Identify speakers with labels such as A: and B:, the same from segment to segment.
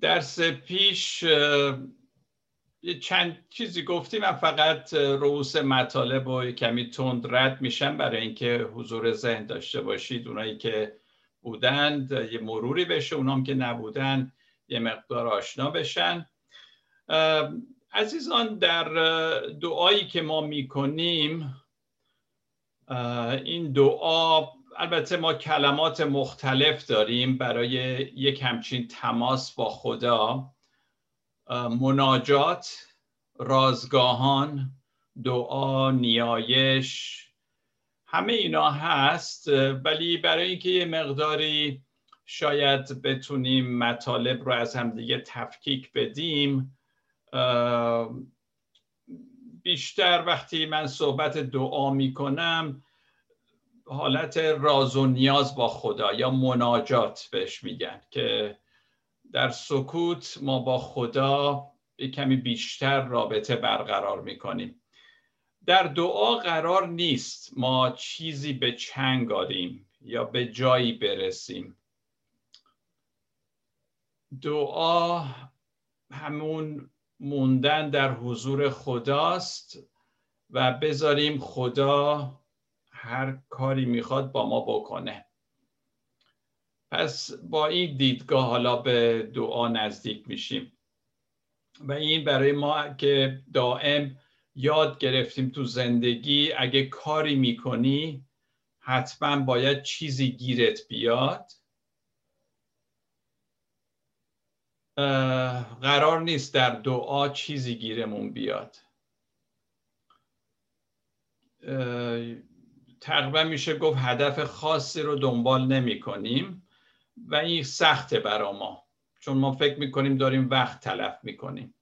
A: درس پیش چند چیزی گفتیم من فقط رؤوس مطالب و کمی تند رد میشم برای اینکه حضور ذهن داشته باشید. اونایی که بودند یه مروری بشه اونام که نبودن. یه مقدار آشنا بشن. عزیزان در دعایی که ما می‌کنیم این دعا البته ما کلمات مختلف داریم برای یک همچین تماس با خدا. مناجات رازگاهان دعا نیایش همه اینا هست. ولی برای اینکه یه مقداری شاید بتونیم مطالب رو از همدیگه تفکیک بدیم. بیشتر وقتی من صحبت دعا می‌کنم حالت راز و نیاز با خدا یا مناجات بهش میگن که در سکوت ما با خدا یک کمی بیشتر رابطه برقرار می‌کنیم. در دعا قرار نیست ما چیزی به چنگ آریم یا به جایی برسیم. دعا همون موندن در حضور خداست و بذاریم خدا هر کاری می‌خواد با ما بکنه. پس با این دیدگاه حالا به دعا نزدیک میشیم. و این برای ما که دائم یاد گرفتیم تو زندگی اگه کاری می‌کنی حتما باید چیزی گیرت بیاد. قرار نیست در دعا چیزی گیرمون بیاد. تقریبا میشه گفت هدف خاصی رو دنبال نمی کنیم و این سخته برا ما چون ما فکر می‌کنیم داریم وقت تلف می‌کنیم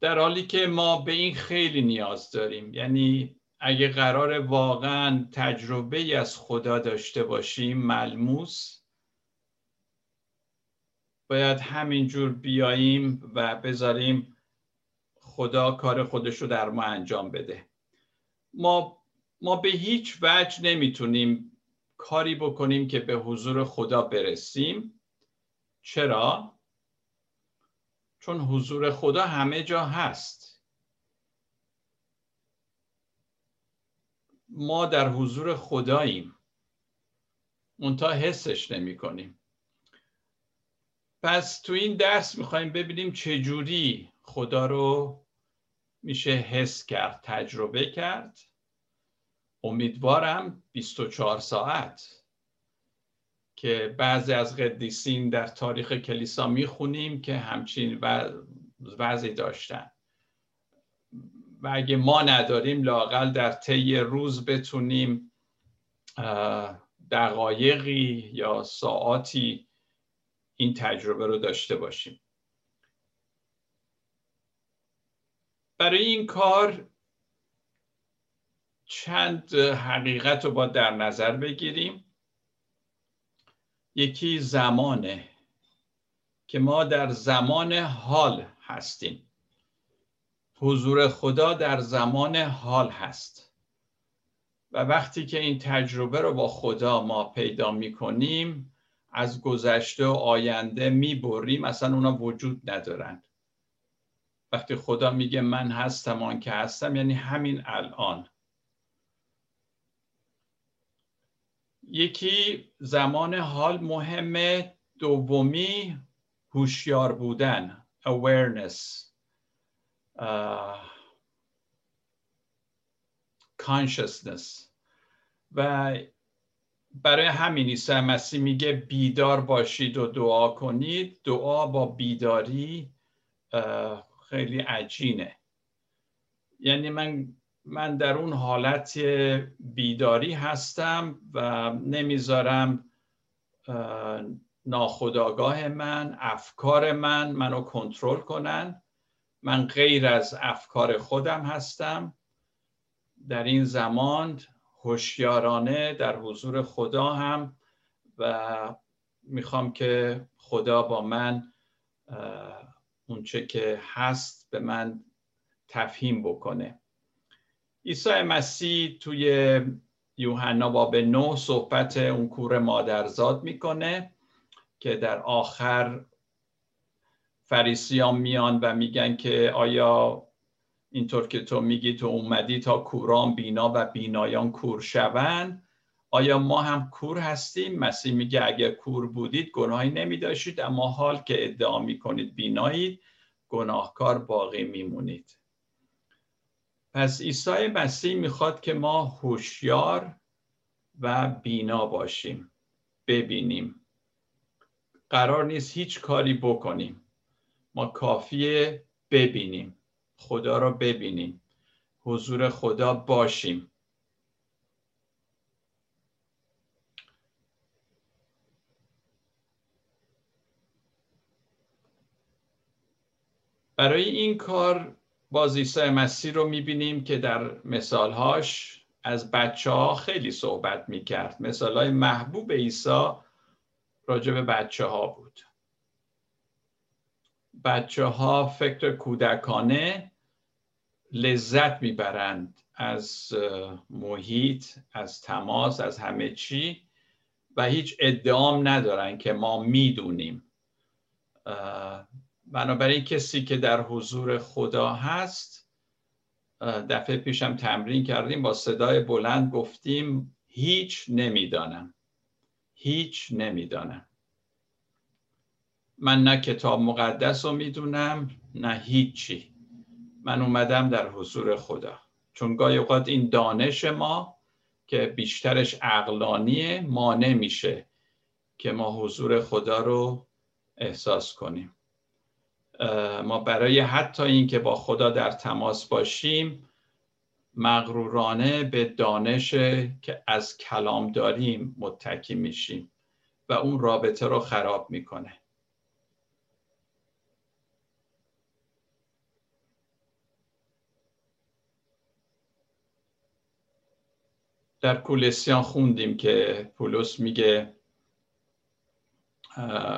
A: در حالی که ما به این خیلی نیاز داریم یعنی اگه قرار واقعا تجربه از خدا داشته باشیم ملموس باید همینجور بیاییم و بذاریم خدا کار خودش رو در ما انجام بده. ما ما به هیچ وجه نمی‌تونیم کاری بکنیم که به حضور خدا برسیم. چرا؟ چون حضور خدا همه جا هست. ما در حضور خداییم. منتها حسش نمی کنیم پس تو این درس می‌خوایم ببینیم چجوری خدا رو میشه حس کرد تجربه کرد. امیدوارم 24 ساعت که بعضی از قدیسین در تاریخ کلیسا می‌خونیم که همچین وضعی داشتن. و اگه ما نداریم لاقل در طی روز بتونیم دقایقی یا ساعاتی این تجربه رو داشته باشیم. برای این کار چند حقیقت رو با در نظر بگیریم. یکی زمانه که ما در زمان حال هستیم. حضور خدا در زمان حال هست. و وقتی که این تجربه رو با خدا ما پیدا می کنیم از گذشته و آینده می بریم اصلا اونا وجود ندارند وقتی خدا میگه من هستم آن که هستم یعنی همین الان. یکی زمان حال مهمه دومی هوشیار بودن awareness. uh, consciousness. و برای همین عیسی مسیح میگه بیدار باشید و دعا کنید. دعا با بیداری خیلی عجینه. یعنی من من در اون حالت بیداری هستم و نمی‌ذارم ناخداگاه من افکار من منو کنترل کنن. من غیر از افکار خودم هستم. در این زمان هوشیارانه در حضور خدا هم و می‌خوام که خدا با من اونچه که هست به من تفهیم بکنه. عیسی مسیح توی یوحنا باب نو صحبت اون کور مادرزاد می‌کنه که در آخر فریسیان میان و میگن که آیا اینطور که تو میگی تو اومدی تا کوران بینا و بینایان کور شوند. آیا ما هم کور هستیم؟ مسیح میگه اگر کور بودید گناهی نمیداشتید اما حال که ادعا می‌کنید بینایید گناهکار باقی میمونید. پس عیسی مسیح می‌خواد که ما هوشیار و بینا باشیم ببینیم. قرار نیست هیچ کاری بکنیم. ما کافیه ببینیم. خدا را ببینیم. حضور خدا باشیم. برای این کار باز عیسی مسیح رو می‌بینیم که در مثالهاش از بچه ها خیلی صحبت می‌کرد. مثال های محبوب عیسی راجع به بچه ها بود. بچه ها فکر کودکانه لذت می‌برند از محیط از تماس از همه چی و هیچ ادعام ندارن که ما می‌دونیم. بنابراین کسی که در حضور خدا هست دفعه پیشم تمرین کردیم با صدای بلند گفتیم هیچ نمی‌دانم. هیچ نمی‌دانم. من نه کتاب مقدس رو می‌دونم نه هیچی. من اومدم در حضور خدا. چون گاهی اوقات این دانش ما که بیشترش عقلانیه مانع میشه که ما حضور خدا رو احساس کنیم. ما برای حتی اینکه با خدا در تماس باشیم مغرورانه به دانش که از کلام داریم متکی میشیم و اون رابطه رو خراب می‌کنه. در کولسیان خوندیم که پولس میگه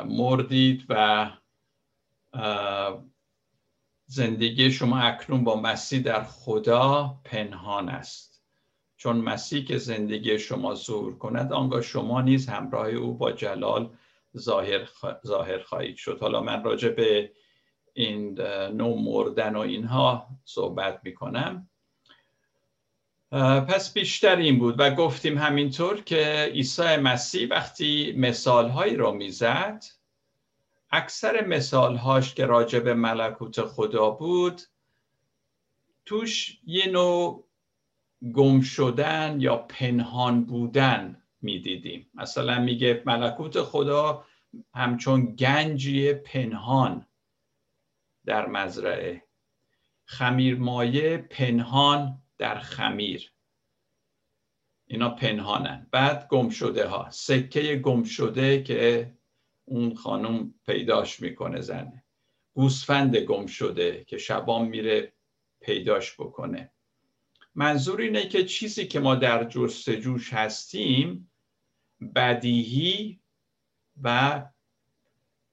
A: مردید و زندگی شما اکنون با مسیح در خدا پنهان است. چون مسیح که زندگی شما ظهور کند آنگاه شما نیز همراه او با جلال ظاهر, ظاهر خواهید شد. حالا من راجع به این نوع مردن و اینها صحبت می‌کنم. پس بیشتر این بود و گفتیم همینطور که عیسی مسیح وقتی مثالهایی را می‌زد اکثر مثالهاش که راجع ملکوت خدا بود توش یه نوع گم شدن یا پنهان بودن می‌دیدیم. مثلا میگه ملکوت خدا همچون گنجی پنهان در مزرعه. خمیر مایه پنهان در خمیر. اینا پنهانن. بعد گم شده ها سکه گم شده که اون خانم پیداش می‌کنه زنه. گوسفند گم شده که شبان میره پیداش بکنه. منظور اینه که چیزی که ما در جستجوش هستیم بدیهی و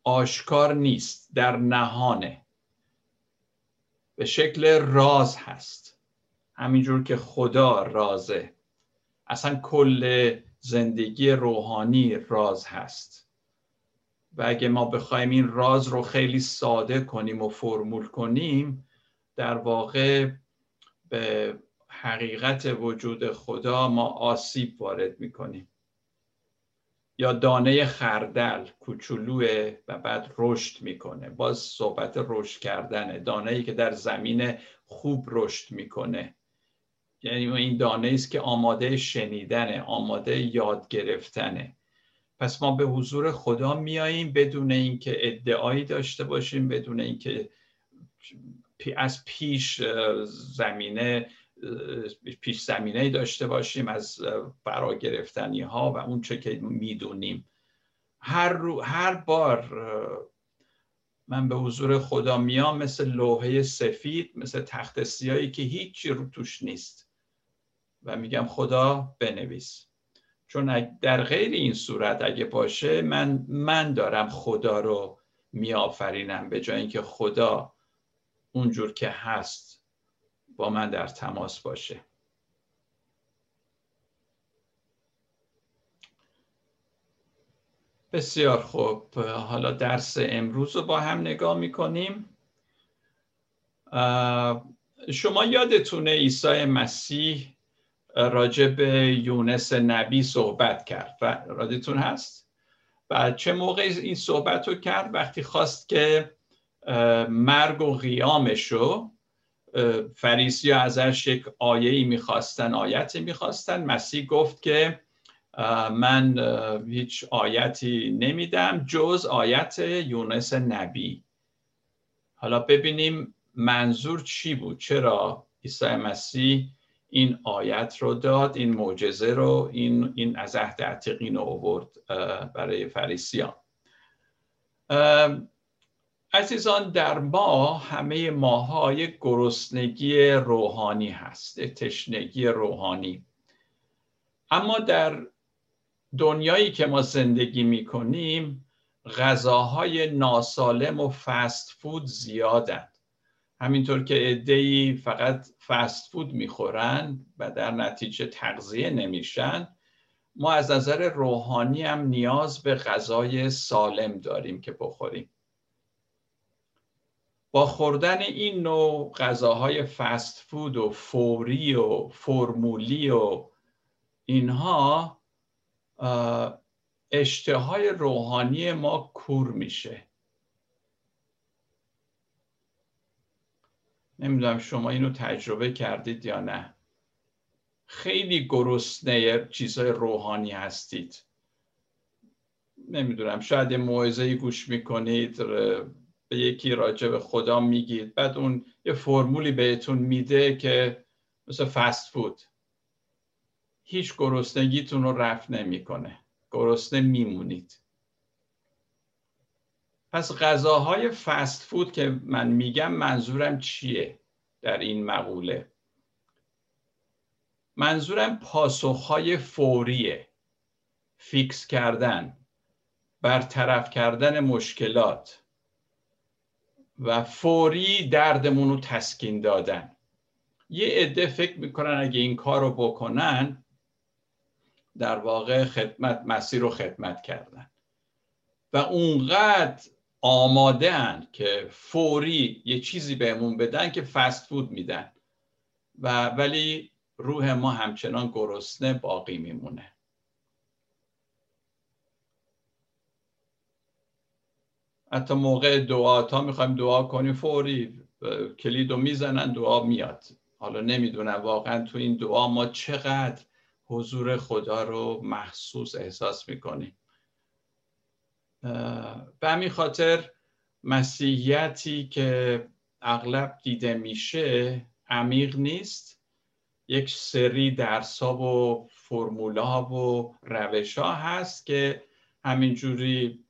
A: آشکار نیست. در نهانه. به شکل راز هست. همینجور که خدا رازه. اصلا کل زندگی روحانی راز هست. و اگه ما بخوایم این راز رو خیلی ساده کنیم و فرمول کنیم در واقع به حقیقت وجود خدا ما آسیب وارد می‌کنیم. یا دانه خردل کوچولوه و بعد رشد می‌کنه. باز صحبت رشد کردنه. دانه ای که در زمین خوب رشد می‌کنه. یعنی این دانه است که آماده شنیدنه آماده یاد گرفتنه. پس ما به حضور خدا میاییم بدون اینکه ادعایی داشته باشیم بدون اینکه از پیش زمینه پیش زمینه داشته باشیم از فرا گرفتنی ها و اون چه که می‌دونیم. هر, رو، هر بار من به حضور خدا میام مثل لوحه سفید مثل تخت سیایی که هیچی رو توش نیست. و میگم خدا بنویس. چون در غیر این صورت اگه باشه من من دارم خدا رو میآفرینم به جای اینکه خدا اونجور که هست با من در تماس باشه. بسیار خوب. حالا درس امروز رو با هم نگاه می‌کنیم. شما یادتونه عیسی مسیح راجع به یونس نبی صحبت کرد. و رادتون هست؟ و چه موقع این صحبت رو کرد؟ وقتی خواست که مرگ و قیامش رو فریسی ازش یک آیه ای می‌خواستن آیتی می‌خواستن. مسیح گفت که من هیچ آیتی نمیدم جز آیت یونس نبی. حالا ببینیم منظور چی بود؟ چرا عیسی مسیح این آیت رو داد این معجزه رو این, این از عهد عتیقین رو برای فریسیان. عزیزان در ما همه ماها یک گرسنگی روحانی هست تشنگی روحانی. اما در دنیایی که ما زندگی می کنیم غذاهای ناسالم و فست فود زیادن. همینطور که ادهی فقط فست فود می‌خورن و در نتیجه تغذیه نمیشن ما از نظر روحانی هم نیاز به غذای سالم داریم که بخوریم. با خوردن این نوع غذاهای فست فود و فوری و فرمولی و اینها اشتهای روحانی ما کور میشه. نمی‌دونم شما اینو تجربه کردید یا نه. خیلی گرسنه چیزهای روحانی هستید. نمی‌دونم شاید یه موعظه گوش می‌کنید به یکی راجع به خدا میگید. بعد اون یه فرمولی بهتون میده که مثل فست فود. هیچ گرسنگیتون رو رفت نمی‌کنه. گرسنه میمونید. پس غذاهای فست فود که من میگم منظورم چیه در این مقوله؟ منظورم پاسخهای فوریه. فیکس کردن برطرف کردن مشکلات و فوری دردمون رو تسکین دادن. یه عده فکر می‌کنن اگه این کار رو بکنن در واقع خدمت مسیر رو خدمت کردن. و اونقدر آماده که فوری یه چیزی بهمون بدن که فست فود میدن. و ولی روح ما همچنان گرسنه باقی میمونه. حتی موقع دعا تا می‌خوایم دعا کنیم فوری کلید رو می‌زنن دعا میاد. حالا نمی‌دونم واقعا تو این دعا ما چقدر حضور خدا رو محسوس احساس می‌کنیم. به همین خاطر مسیحیتی که اغلب دیده میشه عمیق نیست. یک سری درسا و فرمولا و روش ها هست که همینجوری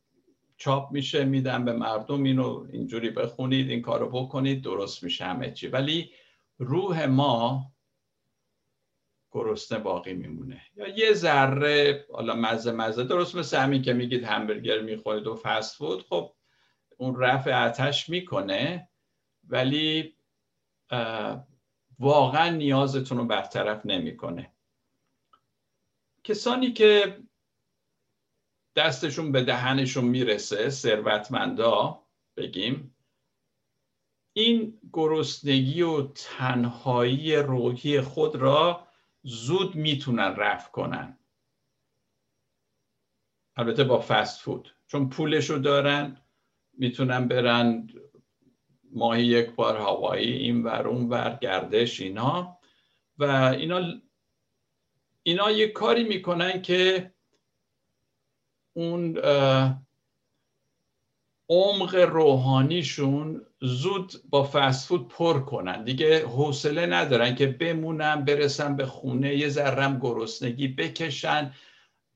A: چاپ میشه میدن به مردم اینو اینجوری بخونید این کارو بکنید درست میشه همه چی. ولی روح ما گرسنه باقی میمونه. یا یه ذره حالا مزه مزه. درست مثل همین که میگید همبرگر می‌خورید و فست فود. خب اون رفع آتش می‌کنه ولی واقعا نیازتون رو برطرف نمی‌کنه. کسانی که دستشون به دهنشون می‌رسه ثروتمندا بگیم این گرسنگی و تنهایی روحی خود را زود می‌تونن رفع کنن. البته با فست فود. چون پولش رو دارن می‌تونن برن ماهی یک بار هوایی این ور اون ور گردش اینا. و اینا اینا یه کاری می‌کنن که اون عمق روحانیشون زود با فسفود پر کنن. دیگه حوصله ندارن که بمونن برسن به خونه یه ذرم گرسنگی بکشن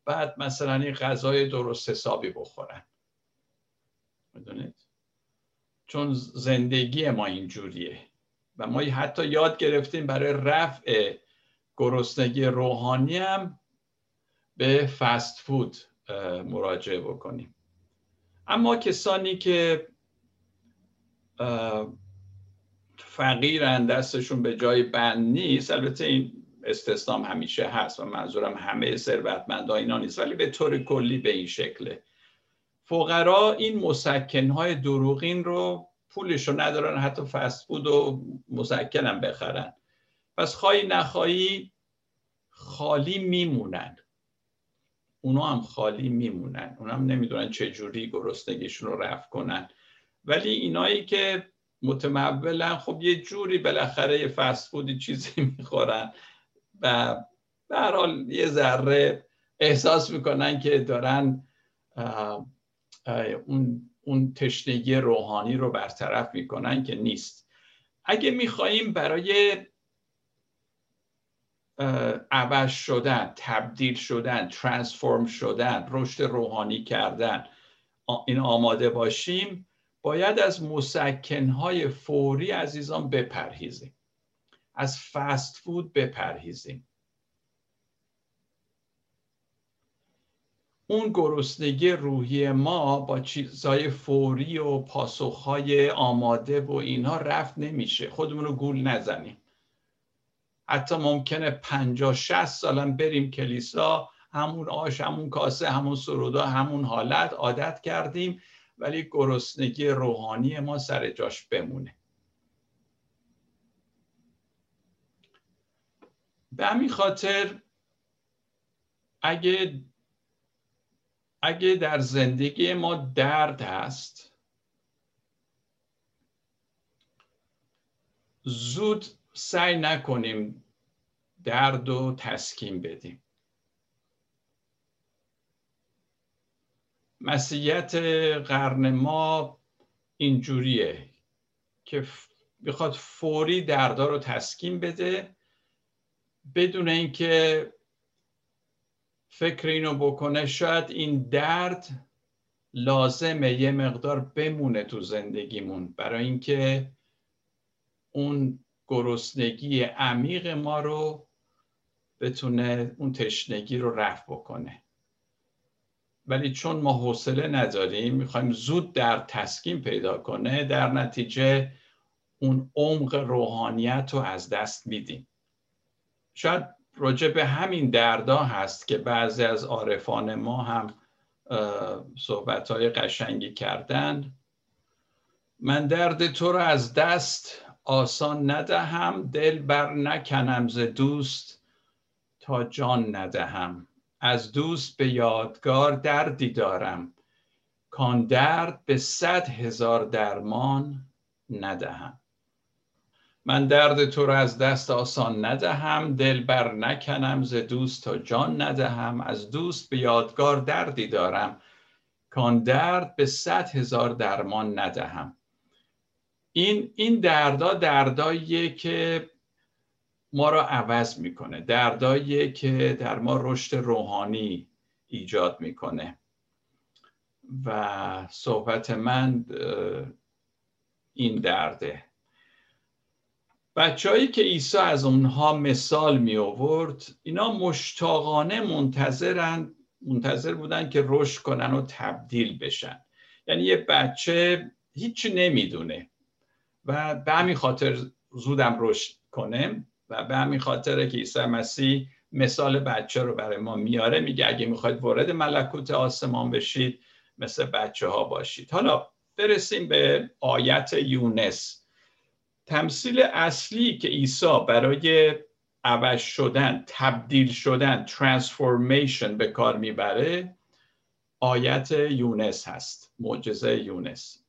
A: بعد مثلا این غذای درست حسابی بخورن. می‌دونید؟ چون زندگی ما اینجوریه. و ما حتی یاد گرفتیم برای رفع گرسنگی روحانی هم به فست فود مراجعه بکنیم. اما کسانی که فقیرن دستشون به جای بند نیست. البته این استثنام همیشه هست و منظورم همه ثروتمندها اینا نیست ولی به طور کلی به این شکله. فقرا این مسکنهای دروغین رو پولش ندارن حتی فست فود و مسکنم بخرن. پس خواهی نخواهی خالی میمونن. اونا هم خالی میمونن. اونا هم نمی‌دونن چجوری گرسنگیشون رو رفت کنن. ولی اینایی که متمولن خب یه جوری بالاخره یه فست فودی چیزی می‌خورن و به حال یه ذره احساس می‌کنن که دارن اون, اون تشنگی روحانی رو برطرف می‌کنن که نیست. اگه میخواییم برای عوض شدن تبدیل شدن ترانسفورم شدن رشد روحانی کردن این آماده باشیم باید از مسکنهای فوری عزیزان بپرهیزیم. از فست فود بپرهیزیم. اون گرسنگی روحی ما با چیزهای فوری و پاسخهای آماده و اینها رفت نمیشه. خودمون رو گول نزنیم. حتی ممکنه پنجاه شست سالم بریم کلیسا همون آش همون کاسه همون سرودا همون حالت عادت کردیم. ولی گرسنگی روحانی ما سر جاش بمونه. به همین خاطر اگه اگه در زندگی ما درد هست زود سعی نکنیم درد و تسکین بدیم. مسیحیت قرن ما اینجوریه که بخواد فوری دردا رو تسکین بده بدون اینکه فکر اینو بکنه شاید این درد لازمه یه مقدار بمونه تو زندگیمون. برای اینکه اون گرسنگی عمیق ما رو بتونه اون تشنگی رو رفع بکنه. ولی چون ما حوصله نداریم می‌خوایم زود در تسکین پیدا کنه در نتیجه اون عمق روحانیت رو از دست میدیم. شاید راجع به همین دردا هست که بعضی از عارفان ما هم صحبت های قشنگی کردن. من درد تو رو از دست آسان ندهم دل بر نکنم ز دوست تا جان ندهم. از دوست به یادگار دردی دارم. کان درد به صد هزار درمان ندهم. من درد تو را از دست آسان ندهم دل بر نکنم ز دوست تا جان ندهم. از دوست به یادگار دردی دارم. کان درد به صد هزار درمان ندهم. این این دردا درداییه که ما را عوض می‌کنه. درداییه که در ما رشد روحانی ایجاد می‌کنه. و صحبت من این درده. بچههایی که عیسی از اونها مثال می آورد اینا مشتاقانه منتظرن منتظر بودن که رشد کنن و تبدیل بشن. یعنی یه بچه هیچی نمی‌دونه و به همین خاطر زودم رشد کنه. و به همین خاطره که عیسی مسیح مثال بچه رو برای ما میاره میگه اگه می‌خواید وارد ملکوت آسمان بشید مثل بچه ها باشید. حالا برسیم به آیت یونس. تمثیل اصلی که عیسی برای عوض شدن تبدیل شدن ترانسفورمیشن به کار می‌بره آیت یونس هست معجزه یونس.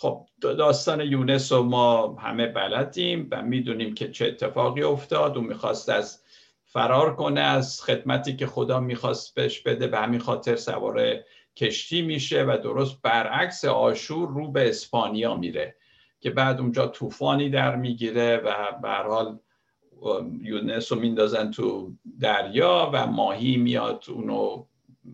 A: خب داستان یونس رو ما همه بلدیم و می‌دونیم که چه اتفاقی افتاد. و می‌خواست از فرار کنه از خدمتی که خدا می‌خواست بهش بده. به همین خاطر سوار کشتی میشه و درست برعکس آشور رو به اسپانیا میره که بعد اونجا طوفانی در می‌گیره و به حال یونس رو میندازن تو دریا و ماهی میاد اونو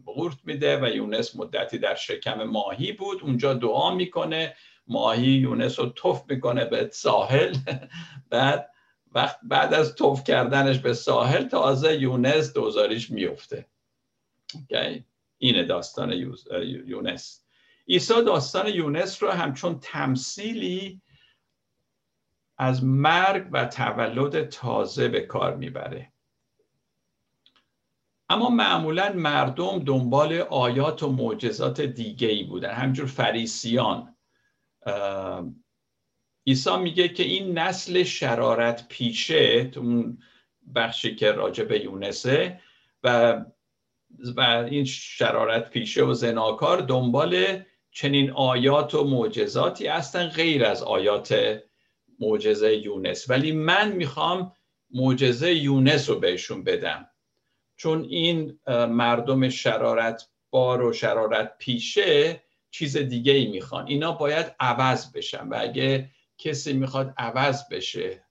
A: غورت میده و یونس مدتی در شکم ماهی بود. اونجا دعا می‌کنه ماهی یونس رو تف می‌کنه به ساحل. بعد وقت بعد از توف کردنش به ساحل تازه یونس دوزاریش میفته اینه داستان یونس. عیسی داستان یونس رو همچون تمثیلی از مرگ و تولد تازه به کار می‌بره. اما معمولا مردم دنبال آیات و معجزات دیگه ای بودن. همجور فریسیان. عیسی میگه که این نسل شرارت پیشه اون بخشی که راجع به یونسه و و این شرارت پیشه و زناکار دنبال چنین آیات و معجزاتی هستن غیر از آیات معجزه یونس. ولی من می‌خوام معجزه یونس رو بهشون بدم. چون این مردم شرارت بار و شرارت پیشه چیز دیگه ای می‌خوان. اینا باید عوض بشن و اگه کسی می‌خواد عوض بشه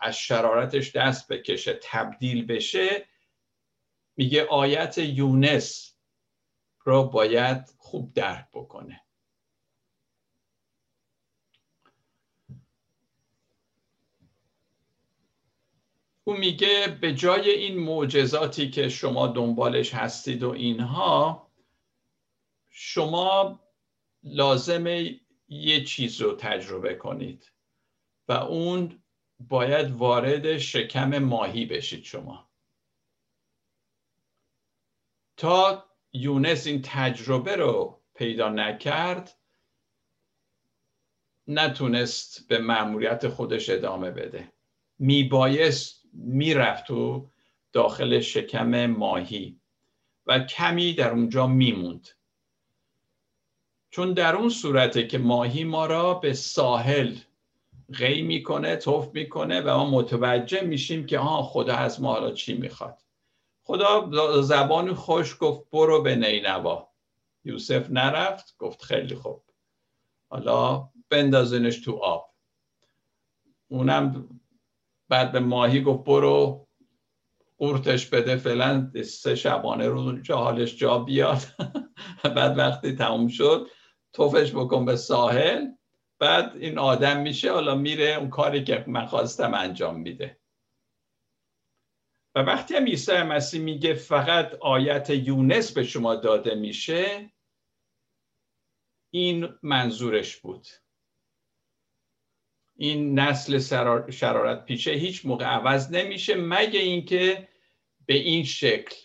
A: از شرارتش دست بکشه تبدیل بشه میگه آیت یونس رو باید خوب درک بکنه. او میگه به جای این معجزاتی که شما دنبالش هستید و اینها شما لازمه یه چیز رو تجربه کنید و اون باید وارد شکم ماهی بشید شما. تا یونس این تجربه رو پیدا نکرد نتونست به معمولیت خودش ادامه بده. میبایست می‌رفت تو داخل شکم ماهی و کمی در اونجا میموند. چون در اون صورته که ماهی ما را به ساحل غی می‌کنه توف می‌کنه و ما متوجه میشیم که ها خدا از ما حالا چی می‌خواد. خدا زبان خوش گفت برو به نینوا. یوسف نرفت گفت خیلی خوب. حالا بندازینش تو آب. اونم بعد به ماهی گفت برو قورتش بده فعلا سه شبانه رو جا حالش جا بیاد. بعد وقتی تموم شد توفش بکن به ساحل بعد این آدم میشه حالا میره اون کاری که من خواستم انجام میده. و وقتی هم عیسی مسیح میگه فقط آیت یونس به شما داده میشه این منظورش بود. این نسل شرارت پیشه هیچ موقع عوض نمیشه مگه اینکه به این شکل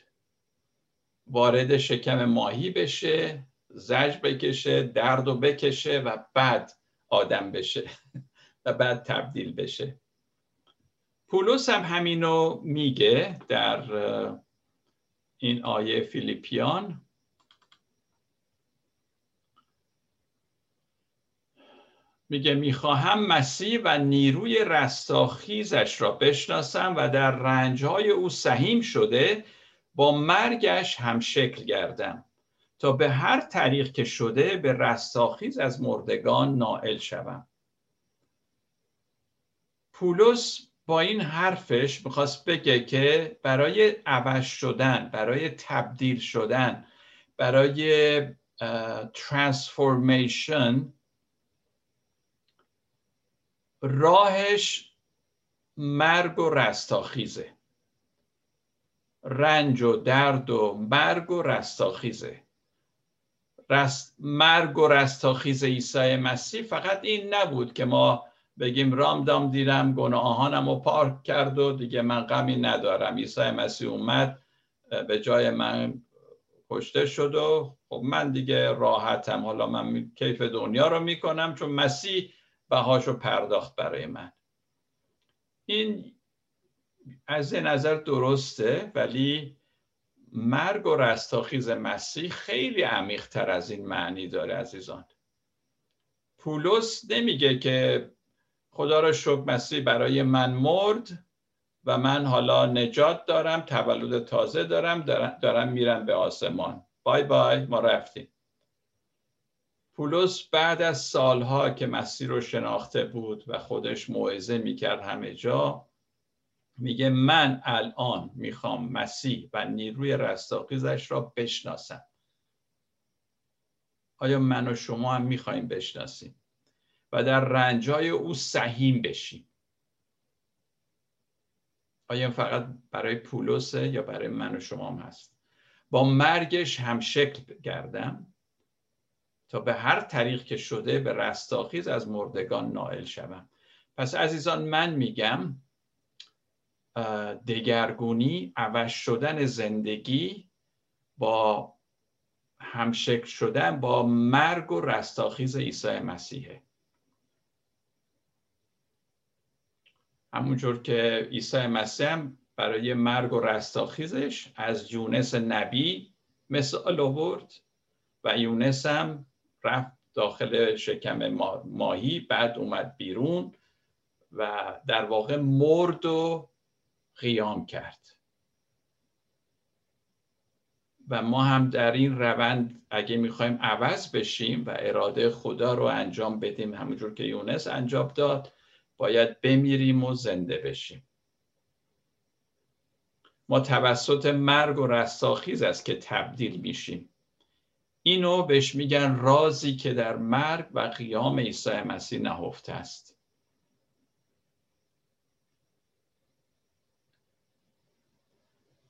A: وارد شکم ماهی بشه. زج بکشه درد و بکشه و بعد آدم بشه و بعد تبدیل بشه. پولس هم همینو میگه در این آیه فیلیپیان. میگه می‌خواهم مسیح و نیروی رستاخیزش را بشناسم و در رنجهای او سهیم شده با مرگش هم شکل گردم. تا به هر طریق که شده به رستاخیز از مردگان نائل شوم. پولس با این حرفش می‌خواست بگه که برای عوض شدن برای تبدیل شدن برای ترانسفورمیشن راهش مرگ و رستاخیزه. رنج و درد و مرگ و رستاخیزه. رست مرگ و رستاخیز عیسی مسیح فقط این نبود که ما بگیم رام دام دیدم گناهانم رو پارک کرد و دیگه من غمی ندارم. عیسی مسیح اومد به جای من کشته شد و خب من دیگه راحتم. حالا من کیف دنیا رو می‌کنم چون مسیح بهاشو پرداخت برای من. این از نظر درسته ولی مرگ و رستاخیز مسیح خیلی عمیقتر از این معنی داره عزیزان. پولس نمیگه که خدا را شکر مسیح برای من مرد و من حالا نجات دارم تولد تازه دارم دارم میرم به آسمان. بای بای ما رفتیم. پولس بعد از سالها که مسیح رو شناخته بود و خودش موعظه می‌کرد همه جا میگه من الان می‌خوام مسیح و نیروی رستاخیزش را بشناسم. آیا من و شما هم می‌خوایم بشناسیم؟ و در رنجای او سهیم بشیم. آیا فقط برای پولوسه یا برای من و شما هم هست؟ با مرگش هم شکل گردم تا به هر طریق که شده به رستاخیز از مردگان نائل شوم. پس عزیزان من میگم دگرگونی عوض شدن زندگی با همشکل شدن با مرگ و رستاخیز عیسی مسیحه. همونجور که عیسی مسیح برای مرگ و رستاخیزش از یونس نبی مثال آورد و یونس هم رفت داخل شکم ماهی بعد اومد بیرون و در واقع مرد و قیام کرد. و ما هم در این روند اگه می‌خوایم عوض بشیم و اراده خدا رو انجام بدیم همونجور که یونس انجام داد باید بمیریم و زنده بشیم. ما توسط مرگ و رستاخیز است که تبدیل میشیم. اینو بهش میگن رازی که در مرگ و قیام عیسی مسیح نهفته است.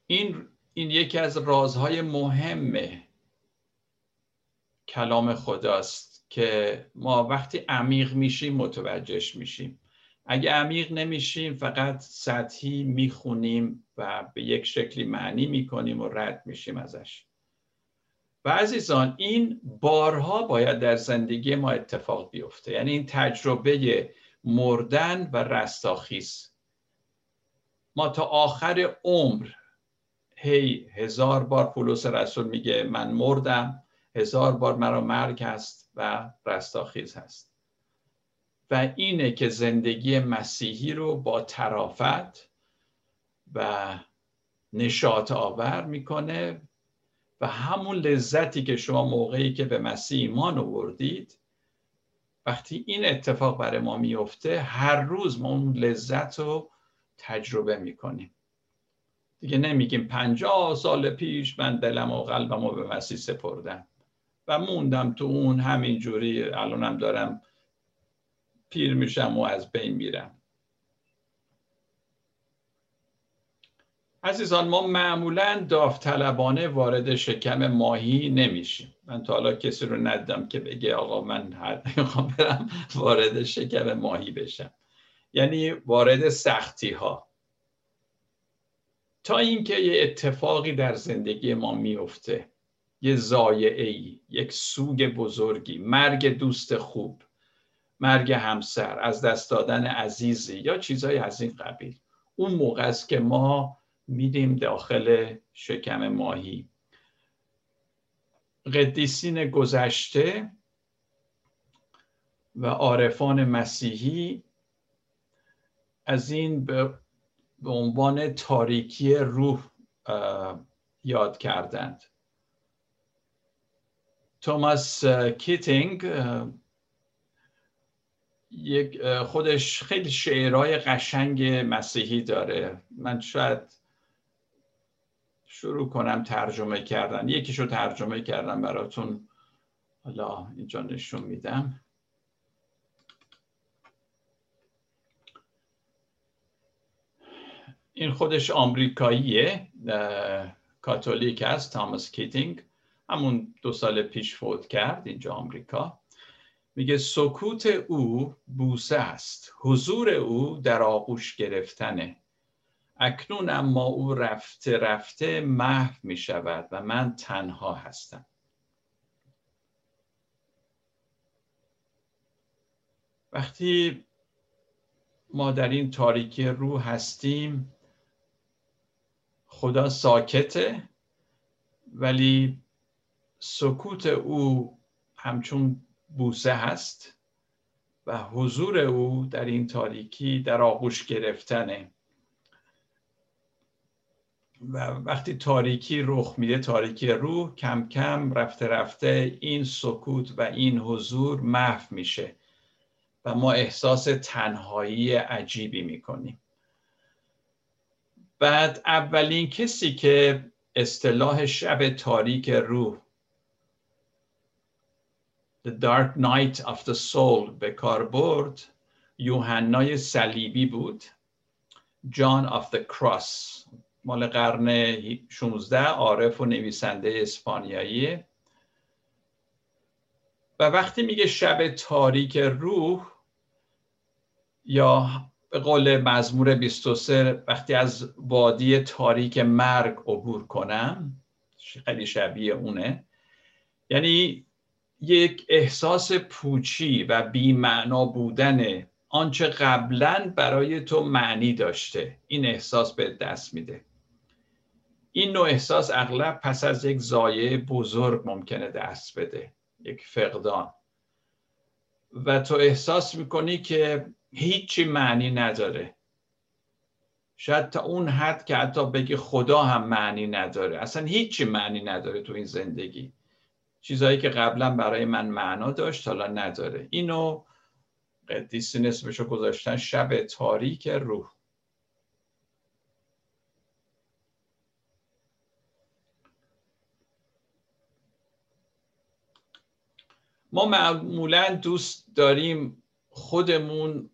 A: این این یکی از رازهای مهم کلام خداست که ما وقتی عمیق میشیم متوجهش میشیم. اگه عمیق نمیشیم فقط سطحی می‌خونیم و به یک شکلی معنی می‌کنیم و رد میشیم ازش. و عزیزان این بارها باید در زندگی ما اتفاق بیفته. یعنی این تجربه مردن و رستاخیز. ما تا آخر عمر هی هزار بار پولس رسول میگه من مردم هزار بار مرا مرگ هست و رستاخیز هست. و اینه که زندگی مسیحی رو با ترافت و نشاط آور می‌کنه و همون لذتی که شما موقعی که به مسیح ایمان آوردید وقتی این اتفاق برای ما میفته هر روز ما اون لذت رو تجربه می‌کنیم. دیگه نمیگیم پنجاه سال پیش من دلم و قلبم رو به مسیح سپردم و موندم تو اون همین جوری الانم دارم پیر میشم و از بین میرم. عزیزان ما معمولا داوطلبانه وارد شکم ماهی نمیشیم. من تا حالا کسی رو ندیدم که بگه آقا من می‌خوام برم وارد شکم ماهی بشم. یعنی وارد سختی ها تا اینکه یه اتفاقی در زندگی ما میفته یه زایعه ای یک سوگ بزرگی مرگ دوست خوب مرگ همسر از دست دادن عزیزی یا چیزهای از این قبیل. اون موقع است که ما میدیم داخل شکم ماهی. قدیسین گذشته و عارفان مسیحی از این به عنوان تاریکی روح یاد کردند. توماس کیتینگ یک خودش خیلی شعرهای قشنگ مسیحی داره. من شاید شروع کنم ترجمه کردن. یکیشو ترجمه کردم براتون. حالا اینجا نشون میدم. این خودش آمریکاییه کاتولیک است تاماس کیتینگ. همون دو سال پیش فوت کرد اینجا آمریکا. میگه سکوت او بوسه است. حضور او در آغوش گرفتنه. اکنون اما او رفته رفته محو می شود و من تنها هستم. وقتی ما در این تاریکی روح هستیم خدا ساکته ولی سکوت او همچون بوسه هست و حضور او در این تاریکی در آغوش گرفتنه. و وقتی تاریکی رخ میده تاریکی روح کم کم رفته رفته این سکوت و این حضور محو میشه و ما احساس تنهایی عجیبی می‌کنیم. بعد اولین کسی که اصطلاح شب تاریک روح The Dark Night of the Soul به کار برد یوحنای صلیبی بود جان آف the کراس مال قرن 16 عارف و نویسنده اسپانیایی. و وقتی میگه شب تاریک روح یا به قول مزمور 23 وقتی از وادی تاریک مرگ عبور کنم خیلی شبیه اونه. یعنی یک احساس پوچی و بیمعنا بودن آنچه قبلا برای تو معنی داشته. این احساس به دست میده. این نوع احساس اغلب پس از یک زایه بزرگ ممکنه دست بده. یک فقدان. و تو احساس می‌کنی که هیچی معنی نداره. شاید تا اون حد که حتی بگی خدا هم معنی نداره. اصلا هیچی معنی نداره تو این زندگی. چیزهایی که قبلا برای من معنا داشت حالا نداره. اینو قدیسی نسبشو گذاشتن شب تاریک روح. ما معمولا دوست داریم خودمون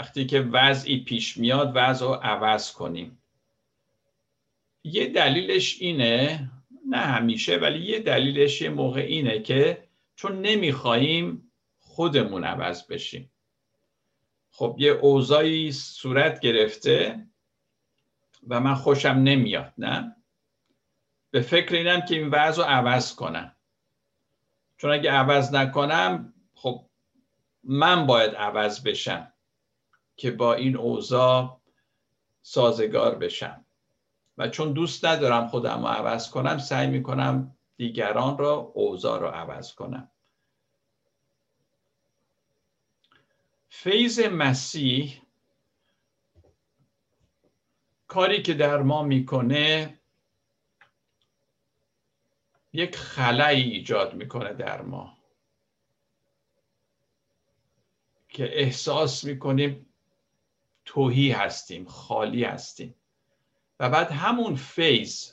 A: وقتی که وضعی پیش میاد وضع رو عوض کنیم. یه دلیلش اینه نه همیشه ولی یه دلیلش یه موقع اینه که چون نمی‌خواهیم خودمون عوض بشیم. خب یه اوضاعی صورت گرفته و من خوشم نمیاد نه؟ به فکر اینم که این وضع رو عوض کنم. چون اگه عوض نکنم خب من باید عوض بشم که با این اوضاع سازگار بشم. و چون دوست ندارم خودم رو عوض کنم سعی می‌کنم دیگران را اوضاع رو عوض کنم. فیض مسیح کاری که در ما می‌کنه یک خلایی ایجاد می‌کنه در ما. که احساس می‌کنیم توهی هستیم خالی هستیم. و بعد همون فیض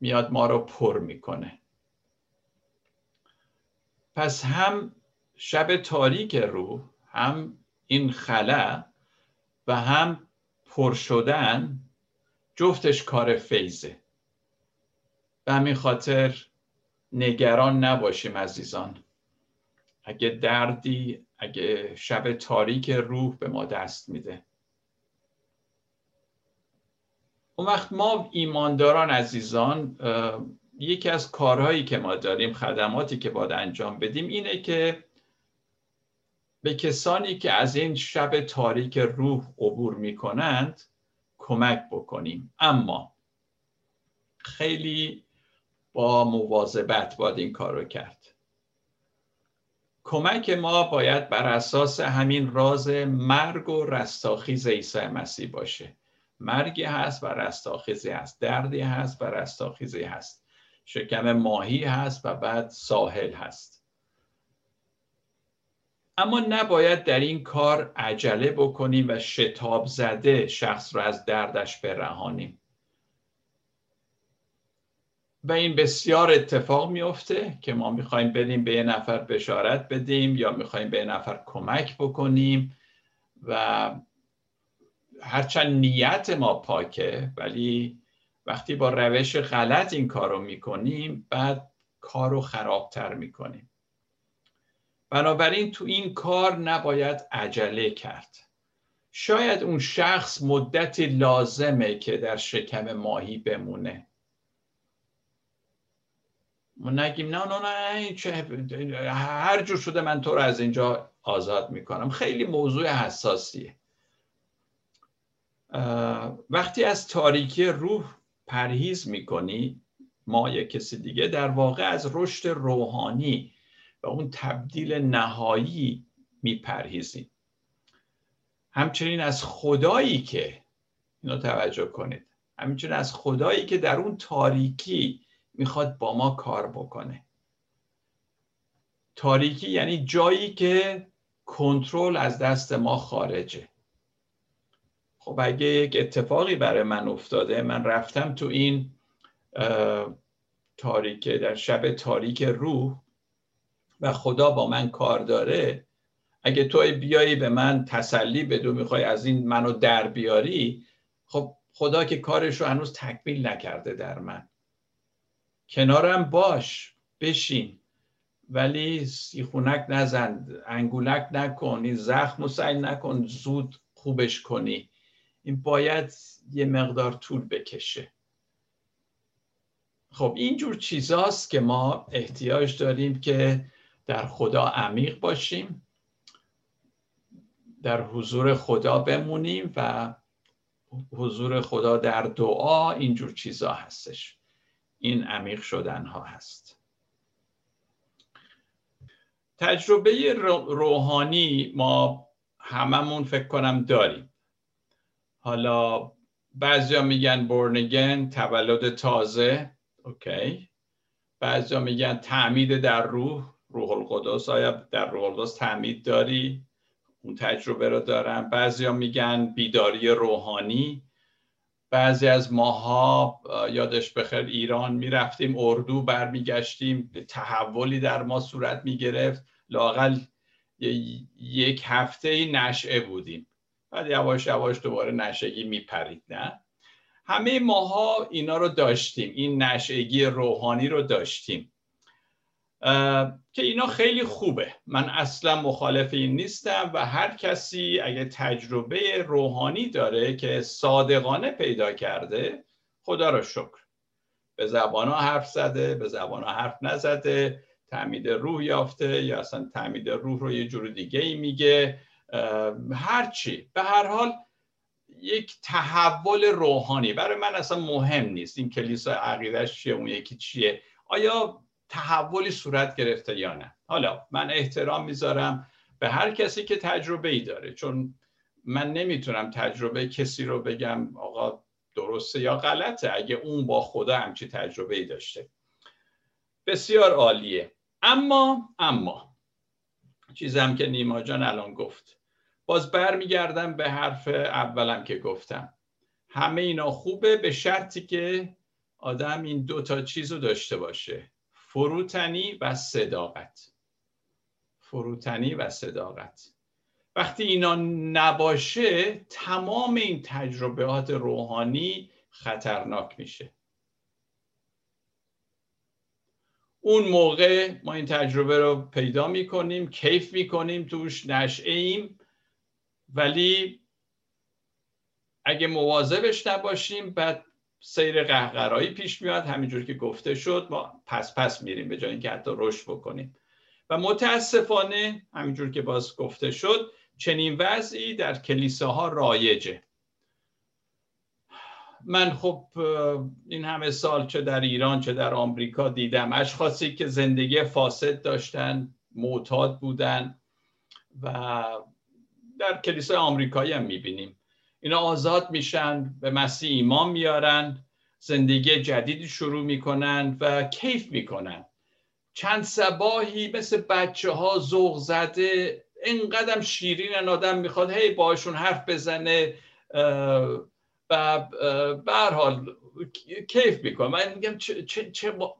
A: میاد ما رو پر می‌کنه. پس هم شب تاریک روح هم این خلا و هم پر شدن جفتش کار فیضه. به همین خاطر نگران نباشیم عزیزان. اگه دردی اگه شب تاریک روح به ما دست میده. اون وقت ما ایمانداران عزیزان یکی از کارهایی که ما داریم خدماتی که باید انجام بدیم اینه که به کسانی که از این شب تاریک روح عبور می کنند کمک بکنیم. اما خیلی با مواظبت باید این کار رو کرد. کمک ما باید بر اساس همین راز مرگ و رستاخیز عیسی مسیح باشه. مرگی هست و رستاخیزی هست. دردی هست و رستاخیزی هست. شکم ماهی هست و بعد ساحل هست. اما نباید در این کار عجله بکنیم و شتاب زده شخص رو از دردش برهانیم. و این بسیار اتفاق میفته که ما می‌خوایم بدیم به یه نفر بشارت بدیم یا می‌خوایم به یه نفر کمک بکنیم و هرچند نیت ما پاکه ولی وقتی با روش غلط این کار رو می‌کنیم بعد کار رو خرابتر می‌کنیم. بنابراین تو این کار نباید عجله کرد. شاید اون شخص مدتی لازمه که در شکم ماهی بمونه. نگیم نه نه نه چه هر جور شده من تو رو از اینجا آزاد می‌کنم. خیلی موضوع حساسیه. وقتی از تاریکی روح پرهیز می‌کنی ما یا کسی دیگه در واقع از رشد روحانی و اون تبدیل نهایی میپرهیزیم. همچنین از خدایی که اینو توجه کنید همچنین از خدایی که در اون تاریکی می‌خواد با ما کار بکنه. تاریکی یعنی جایی که کنترل از دست ما خارجه. خب اگه یک اتفاقی برای من افتاده من رفتم تو این تاریکه در شب تاریک روح و خدا با من کار داره اگه توی بیایی به من تسلی بدو می‌خوای از این منو در بیاری خب خدا که کارش رو هنوز تکمیل نکرده در من. کنارم باش بشین. ولی سیخونک نزن انگولک نکن این زخم و سعی نکن زود خوبش کنی. این باید یه مقدار طول بکشه. خب اینجور چیزاست که ما احتیاج داریم که در خدا عمیق باشیم در حضور خدا بمونیم و حضور خدا در دعا اینجور چیزا هستش. این عمیق شدن ها هست. تجربه روحانی ما هممون فکر کنم داریم. حالا بعضیا میگن بورنگن تولد تازه اوکی. بعضیا میگن تعمید در روح روح القدس آیا در روح القدس تعمید داری؟ اون تجربه رو دارم. بعضیا میگن بیداری روحانی. بعضی از ماها یادش بخیر ایران می‌رفتیم اردو برمیگشتیم تحولی در ما صورت می‌گرفت. لاقل یک هفته نشعه بودیم. بعد یواش یواش دوباره نشگی میپرید نه؟ همه ماها اینا رو داشتیم. این نشگی روحانی رو داشتیم. که اینا خیلی خوبه. من اصلا مخالف این نیستم و هر کسی اگه تجربه روحانی داره که صادقانه پیدا کرده خدا را شکر. به زبان حرف زده به زبان حرف نزده تعمید روح یافته یا اصلا تعمید روح رو یه جور دیگه ای میگه هرچی به هر حال یک تحول روحانی. برای من اصلا مهم نیست این کلیسا عقیدش چیه اون یکی چیه. آیا تحولی صورت گرفته یا نه. حالا من احترام می‌ذارم به هر کسی که تجربه ای داره چون من نمی‌تونم تجربه کسی رو بگم آقا درسته یا غلطه اگه اون با خدا همچی تجربه ای داشته. بسیار عالیه. اما اما چیزم که نیما جان الان گفت. باز برمیگردم به حرف اولم که گفتم. همه اینا خوبه به شرطی که آدم این دو تا چیز رو داشته باشه. فروتنی و صداقت. فروتنی و صداقت. وقتی اینا نباشه تمام این تجربیات روحانی خطرناک میشه. اون موقع ما این تجربه رو پیدا می‌کنیم کیف می‌کنیم توش نشعه ایم ولی اگه مواظبش نباشیم بعد سیر قهقرایی پیش میاد همینجور که گفته شد ما پس پس میریم به جای اینکه حتی رشد بکنیم. و متاسفانه همینجور که باز گفته شد چنین وضعی در کلیساها رایجه. من خب این همه سال چه در ایران چه در آمریکا دیدم. اشخاصی که زندگی فاسد داشتن معتاد بودن و در کلیسای آمریکایی هم می‌بینیم. اینا آزاد میشن به مسیح ایمان میارن زندگی جدیدی شروع می‌کنن و کیف می‌کنن. چند سباهی مثل بچه ها ذوق زده اینقدر شیرین آدم می‌خواد هی باشون حرف بزنه و به حال کیف می‌کنه. من میگم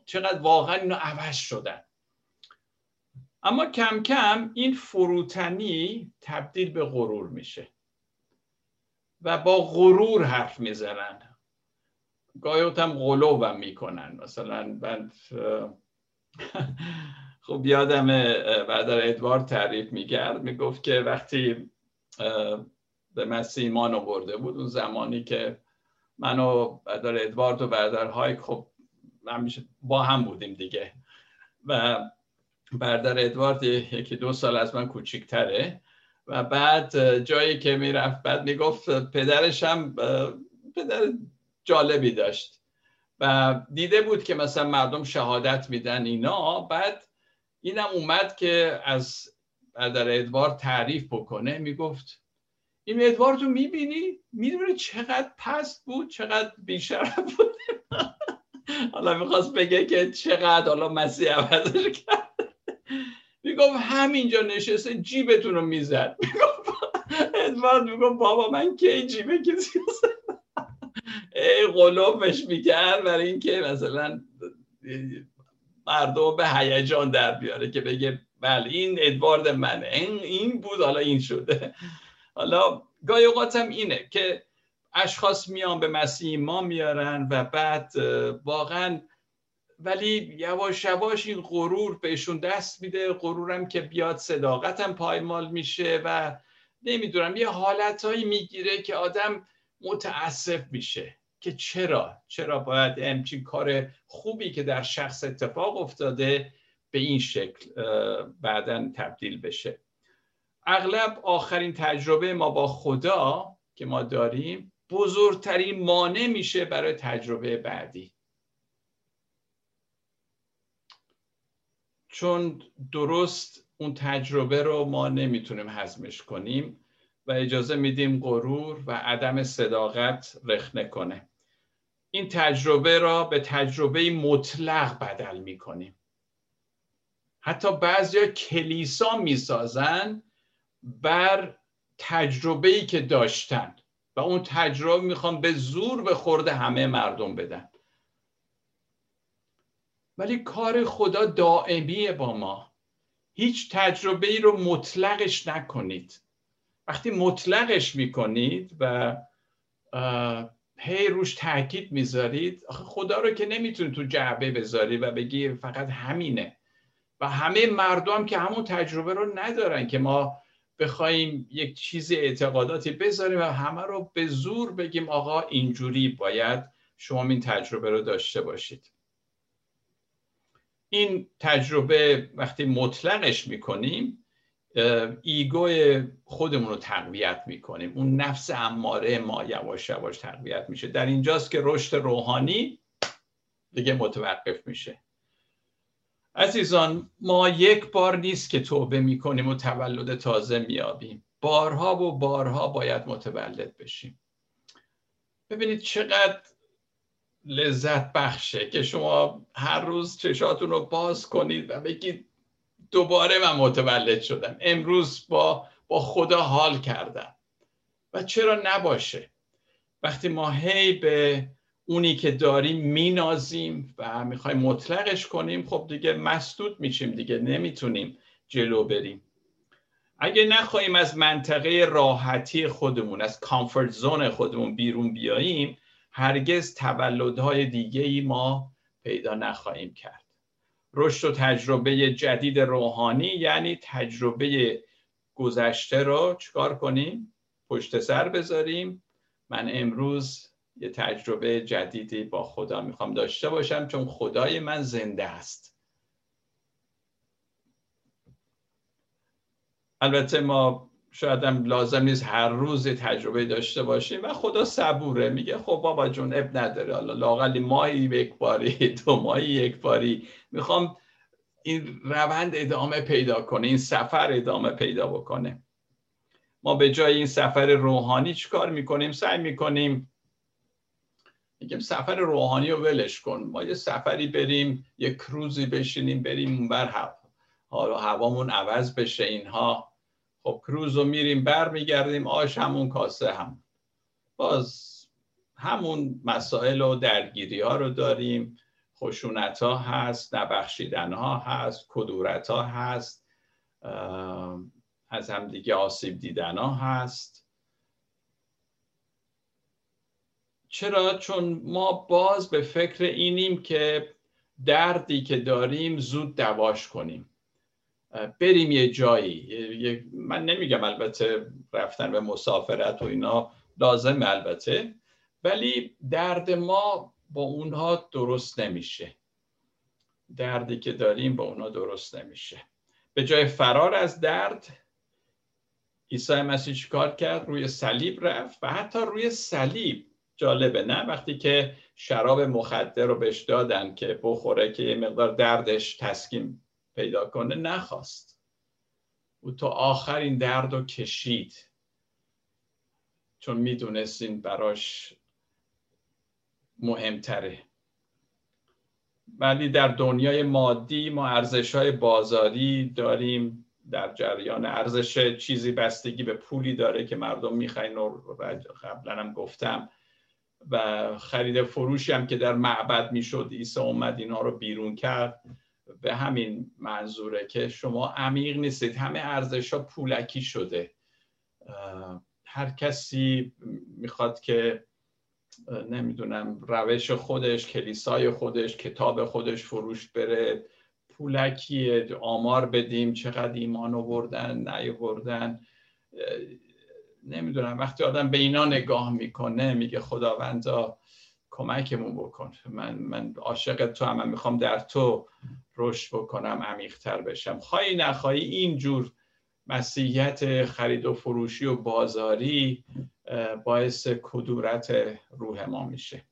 A: چقدر واقعا اینا عوض شدن. اما کم کم این فروتنی تبدیل به غرور میشه. و با غرور حرف می‌زنن. گاهی هم غلوبم می‌کنن. مثلا من خب یادم بعد ادوارد تعریف می‌کرد می‌گفت که وقتی به مسیح ایمان آورده بود اون زمانی که من و برادر ادوارد و برادر هایک خب با هم بودیم دیگه. و برادر ادوارد یکی دو سال از من کوچیکتره. و بعد جایی که می‌رفت بعد می‌گفت پدرش هم پدر جالبی داشت. و دیده بود که مثلا مردم شهادت میدن اینا. بعد اینم اومد که از برادر ادوارد تعریف بکنه. می‌گفت این ادوارد رو می‌بینی؟ می‌دونی چقدر پست بود؟ چقدر بیشرف بود؟ حالا می‌خواست بگه که چقدر حالا مسیح عوضش کرد. می‌گفت همینجا نشسته جیبتون رو می‌زد. ادوارد می‌گفت بابا من کی جیبه کسی ای قلوبش می‌کرد برای اینکه مثلا مردم به هیجان در بیاره که بگه بله این ادوارد منه. این, این بود حالا این شده. حالا گاهی اوقاتم اینه که اشخاص میان به مسیح ما میارن و بعد واقعا ولی یواش یواش این غرور بهشون دست میده. غرورم که بیاد صداقتم پایمال میشه و نمی‌دونم یه حالتهایی می‌گیره که آدم متاسف میشه که چرا؟ چرا باید همچین کار خوبی که در شخص اتفاق افتاده به این شکل بعدا تبدیل بشه. اغلب آخرین تجربه ما با خدا که ما داریم بزرگترین مانع میشه برای تجربه بعدی. چون درست اون تجربه رو ما نمی‌تونیم هضمش کنیم و اجازه میدیم غرور و عدم صداقت رخنه کنه این تجربه را به تجربه مطلق بدل می‌کنیم. حتی بعضیا کلیسا می‌سازن بر تجربه ای که داشتن و اون تجربه می‌خوان به زور به خورده همه مردم بدن. ولی کار خدا دائمیه با ما. هیچ تجربه ای رو مطلقش نکنید. وقتی مطلقش می‌کنید و هی روش تاکید می‌ذارید خدا رو که نمی‌تونید تو جعبه بذاری و بگی فقط همینه. و همه مردم که همون تجربه رو ندارن که ما بخوایم یک چیز اعتقاداتی بذاریم و همه رو به زور بگیم آقا اینجوری باید شما این تجربه رو داشته باشید. این تجربه وقتی مطلقش می‌کنیم ایگو خودمون رو تقویت می‌کنیم. اون نفس اماره ما یواش یواش تقویت میشه. در اینجاست که رشد روحانی دیگه متوقف میشه. عزیزان ما یک بار نیست که توبه می‌کنیم و تولد تازه میابیم بارها و بارها باید متولد بشیم. ببینید چقدر لذت بخشه که شما هر روز چشاتون رو باز کنید و بگید دوباره من متولد شدم. امروز با, با خدا حال کردم. و چرا نباشه؟ وقتی ما هی به اونی که داریم مینازیم و می‌خوایم مطلقش کنیم خب دیگه مسدود میشیم دیگه نمی‌تونیم جلو بریم. اگه نخواهیم از منطقه راحتی خودمون از کامفورت زون خودمون بیرون بیاییم هرگز تولدهای دیگه ای ما پیدا نخواهیم کرد. رشد و تجربه جدید روحانی یعنی تجربه گذشته رو چکار کنیم؟ پشت سر بذاریم. من امروز یه تجربه جدیدی با خدا می‌خوام داشته باشم چون خدای من زنده است. البته ما شاید هم لازم نیست هر روز تجربه داشته باشیم و خدا صبوره. میگه خب بابا جون اب نداره. حالا لاقلی ماهی یک باری دو ماهی یک باری. می‌خوام این روند ادامه پیدا کنه این سفر ادامه پیدا بکنه. ما به جای این سفر روحانی چیکار می‌کنیم؟ سعی می‌کنیم میگیم سفر روحانی رو ولش کن. ما یه سفری بریم یه کروزی بشینیم بریم اون بر حالا هوامون عوض بشه اینها. خب کروز رو میریم بر میگردیم آش همون کاسه هم. باز همون مسائل و درگیری ها رو داریم. خشونت ها هست نبخشیدن ها هست کدورت ها هست از هم دیگه آسیب دیدن ها هست. چرا؟ چون ما باز به فکر اینیم که دردی که داریم زود دواش کنیم. بریم یه جایی. من نمیگم البته رفتن به مسافرت و اینا لازم البته ولی درد ما با اونها درست نمیشه. دردی که داریم با اونها درست نمیشه. به جای فرار از درد عیسی مسیح کار کرد؟ روی صلیب رفت و حتی روی صلیب جالبه نه؟ وقتی که شراب مخدر رو بهش دادن که بخوره که یه مقدار دردش تسکین پیدا کنه نخواست. او تا آخر این درد رو کشید. چون می‌دونست این براش مهمتره. ولی در دنیای مادی ما ارزش های بازاری داریم. در جریان ارزش چیزی بستگی به پولی داره که مردم می‌خواین قبلا هم گفتم. و خرید فروشی هم که در معبد می‌شد عیسی اومد اینها رو بیرون کرد. به همین منظوره که شما عمیق نیستید. همه ارزش ها پولکی شده. هر کسی می‌خواد که نمی‌دونم روش خودش کلیسای خودش کتاب خودش فروش بره پولکی آمار بدیم چقدر ایمان آوردن نیاوردن. نمی‌دونم وقتی آدم به اینا نگاه می‌کنه میگه خداوندا کمکمون بکن. من من عاشق تو هم. من می‌خوام در تو رشد بکنم عمیقتر بشم. خواهی نخواهی اینجور مسیحیت خرید و فروشی و بازاری باعث کدورت روح ما میشه.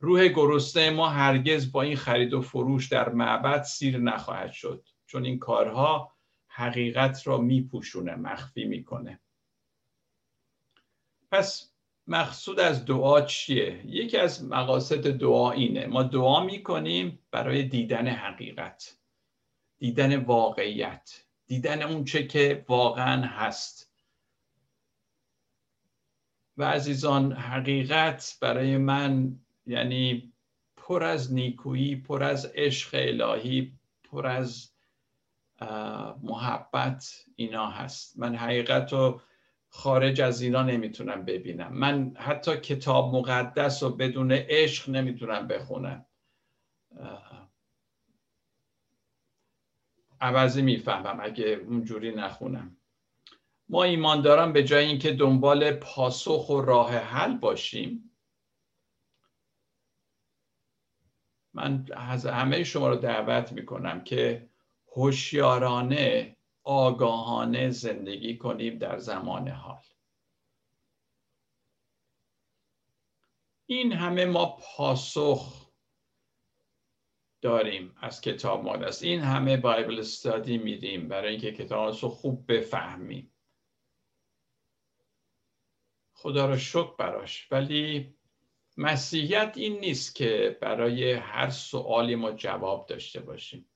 A: روح گرسنه ما هرگز با این خرید و فروش در معبد سیر نخواهد شد چون این کارها حقیقت را میپوشونه مخفی می‌کنه. پس مقصود از دعا چیه؟ یکی از مقاصد دعا اینه. ما دعا می‌کنیم برای دیدن حقیقت دیدن واقعیت دیدن اون چه که واقعا هست. و عزیزان حقیقت برای من یعنی پر از نیکویی پر از عشق الهی پر از محبت اینا هست. من حقیقت رو خارج از اینا نمی‌تونم ببینم. من حتی کتاب مقدس رو بدون عشق نمی‌تونم بخونم. عوضی می‌فهمم اگه اونجوری نخونم. ما ایمانداران به جای اینکه دنبال پاسخ و راه حل باشیم. من از همه شما رو دعوت می‌کنم که هوشیارانه آگاهانه زندگی کنیم در زمان حال. این همه ما پاسخ داریم از کتاب مقدس این همه بایبل استادی میدیم برای اینکه کتاب رو خوب بفهمیم. خدا رو شکر براش. ولی مسیحیت این نیست که برای هر سوالی ما جواب داشته باشیم.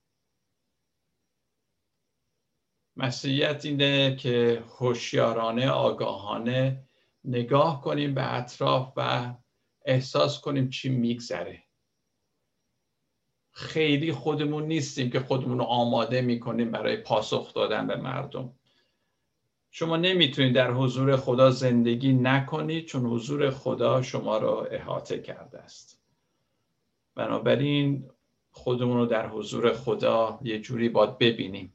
A: مسیحیت اینه که هوشیارانه آگاهانه نگاه کنیم به اطراف و احساس کنیم چی میگذره. خیلی خودمون نیستیم که خودمون رو آماده می‌کنیم برای پاسخ دادن به مردم. شما نمی‌تونید در حضور خدا زندگی نکنید چون حضور خدا شما را احاطه کرده است. بنابراین خودمون رو در حضور خدا یه جوری باید ببینیم.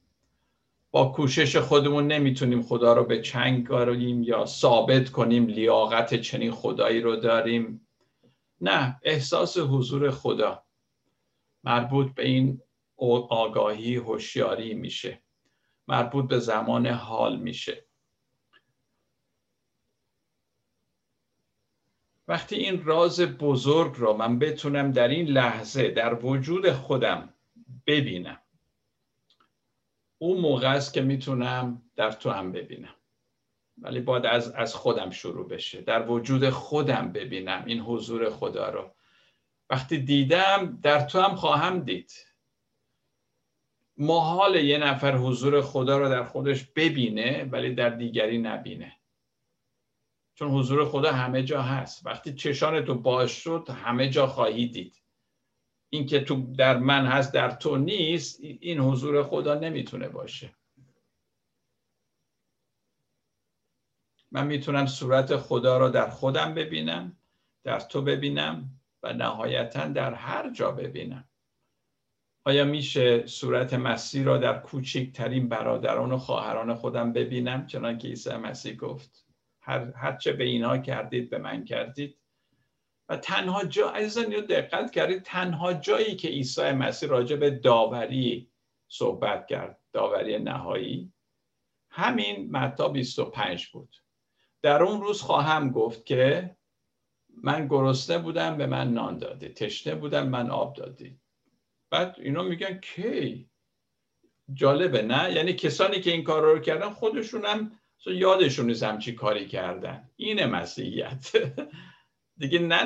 A: با کوشش خودمون نمی‌تونیم خدا رو به چنگ کاریم یا ثابت کنیم لیاقت چنین خدایی رو داریم. نه احساس حضور خدا مربوط به این آگاهی هوشیاری میشه. مربوط به زمان حال میشه. وقتی این راز بزرگ رو من بتونم در این لحظه در وجود خودم ببینم اون موقع است که می‌تونم در تو هم ببینم. ولی باید از, از خودم شروع بشه. در وجود خودم ببینم این حضور خدا رو. وقتی دیدم در تو هم خواهم دید. محال یه نفر حضور خدا رو در خودش ببینه ولی در دیگری نبینه. چون حضور خدا همه جا هست. وقتی چشان تو باز شد همه جا خواهی دید. این که تو در من هست در تو نیست این حضور خدا نمی‌تونه باشه. من می‌تونم صورت خدا رو در خودم ببینم در تو ببینم و نهایتا در هر جا ببینم. آیا میشه صورت مسیح را در کوچکترین برادران و خواهران خودم ببینم؟ چنان که عیسی مسیح گفت هر هرچه به اینها کردید به من کردید. و تنها جا عزیزان دقت کردید تنها جایی که عیسی مسیح راجع به داوری صحبت کرد داوری نهایی همین متا 25 بود. در اون روز خواهم گفت که من گرسنه بودم به من نان دادی. تشنه بودم من آب دادی. بعد اینا میگن کی؟ جالبه نه؟ یعنی کسانی که این کار رو کردن خودشون هم یادشون نیست همچی کاری کردن. اینه مسیحیت. دیگه نه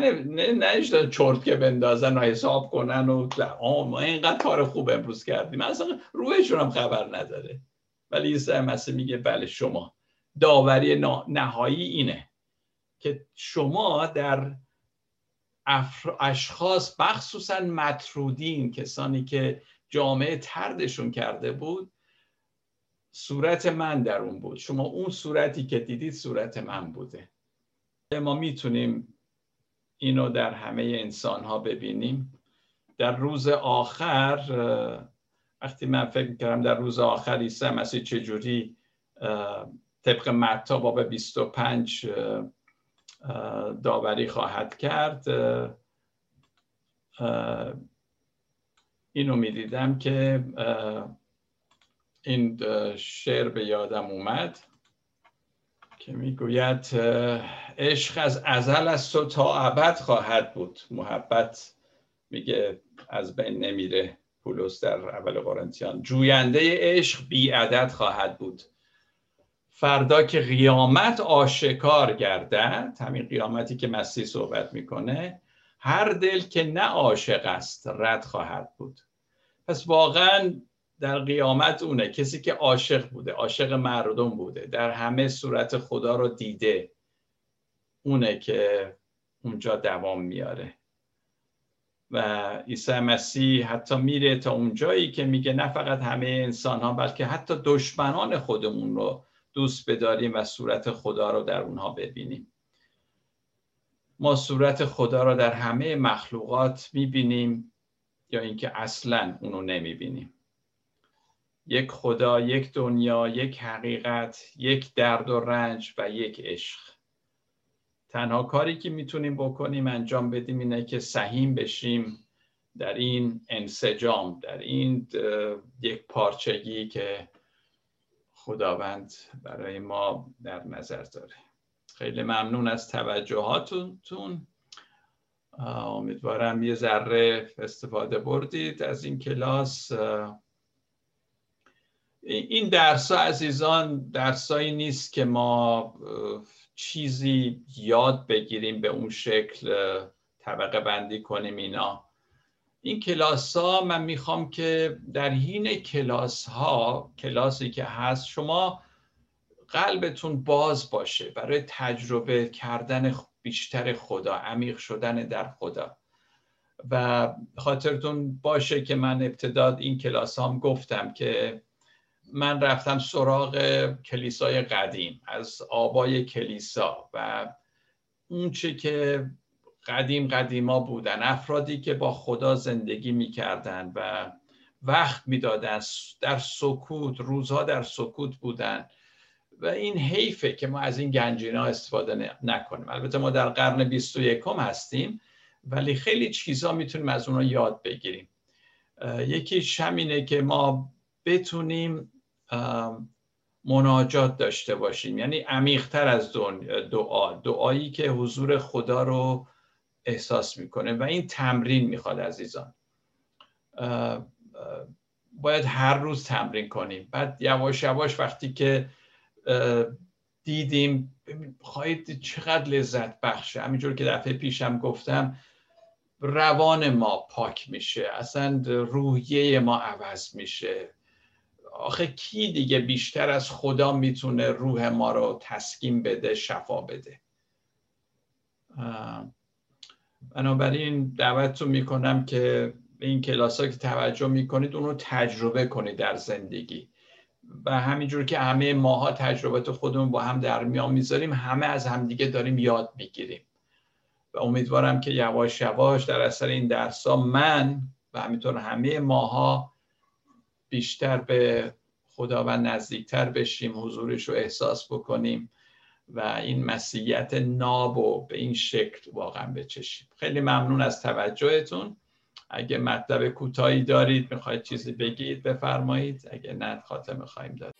A: نه چرت که بندازن و حساب کنن و ما اینقدر کار خوب امروز کردیم. اصلا روحشون هم خبر نداره. ولی عیسی مسیح میگه بله شما. داوری نهایی اینه که شما در اشخاص مخصوصا مطرودین کسانی که جامعه تردشون کرده بود صورت من در اون بود. شما اون صورتی که دیدید صورت من بوده. ما می‌تونیم اینو در همه انسان ها ببینیم. در روز آخر وقتی من فکر کردم در روز آخر عیسی مسیح چجوری طبق متا باب 25 داوری خواهد کرد اینو می‌دیدم که این شعر به یادم اومد. که می‌گوید عشق از ازل از تو تا ابد خواهد بود. محبت میگه از بین نمیره. پولس در اول قرنتیان جوینده عشق بی عدد خواهد بود. فردا که قیامت آشکار گردد همین قیامتی که مسیح صحبت می‌کنه هر دل که نه عاشق است رد خواهد بود. پس واقعا در قیامت اونه. کسی که عاشق بوده عاشق مردم بوده در همه صورت خدا رو دیده اونه که اونجا دوام میاره. و عیسی مسیح حتی میره تا اونجایی که میگه نه فقط همه انسان ها بلکه حتی دشمنان خودمون رو دوست بداریم و صورت خدا رو در اونها ببینیم. ما صورت خدا رو در همه مخلوقات می‌بینیم یا اینکه اصلا اونو نمی‌بینیم. یک خدا یک دنیا یک حقیقت یک درد و رنج و یک عشق. تنها کاری که می‌تونیم بکنیم انجام بدیم اینه که سهیم بشیم در این انسجام در این یک پارچگی که خداوند برای ما در نظر داره. خیلی ممنون از توجهاتون امیدوارم یه ذره استفاده بردید از این کلاس. این درس عزیزان درسایی نیست که ما چیزی یاد بگیریم به اون شکل طبقه بندی کنیم اینا. این کلاس ها من می‌خوام که در حین کلاس ها کلاسی که هست شما قلبتون باز باشه برای تجربه کردن بیشتر خدا عمیق شدن در خدا. و خاطرتون باشه که من ابتداد این کلاس هم گفتم که من رفتم سراغ کلیسای قدیم از آبای کلیسا و اونچه که قدیم قدیما بودن افرادی که با خدا زندگی می‌کردن و وقت می‌دادن در سکوت روزها در سکوت بودن و این حیفه که ما از این گنجینه ها استفاده نکنیم. البته ما در قرن 21 هستیم ولی خیلی چیزا می‌تونیم از اونها یاد بگیریم. یکی همینه که ما بتونیم مناجات داشته باشیم. یعنی عمیقتر از دعا. دعایی که حضور خدا رو احساس می‌کنه و این تمرین می‌خواد عزیزان. باید هر روز تمرین کنیم. بعد یواش یواش وقتی که دیدیم خواهید چقدر لذت بخشه. همینجور که دفعه پیشم گفتم روان ما پاک میشه. اصلا روحیه ما عوض میشه. آخه کی دیگه بیشتر از خدا می‌تونه روح ما رو تسکین بده شفا بده؟ بنابراین دعوتتون می‌کنم که به این کلاس ها که توجه می‌کنید اون رو تجربه کنید در زندگی. و همینجور که همه ماها تجربت خودمون با هم در میان می‌ذاریم همه از همدیگه داریم یاد می‌گیریم. و امیدوارم که یواش یواش در اثر این درس ها من و همینطور همه ماها بیشتر به خداوند نزدیکتر بشیم حضورش رو احساس بکنیم و این مسیحیت ناب و به این شکل واقعا بچشیم. خیلی ممنون از توجهتون. اگه مطلب کوتاهی دارید می‌خواید چیزی بگید بفرمایید. اگه نه خاتمه خواهیم داد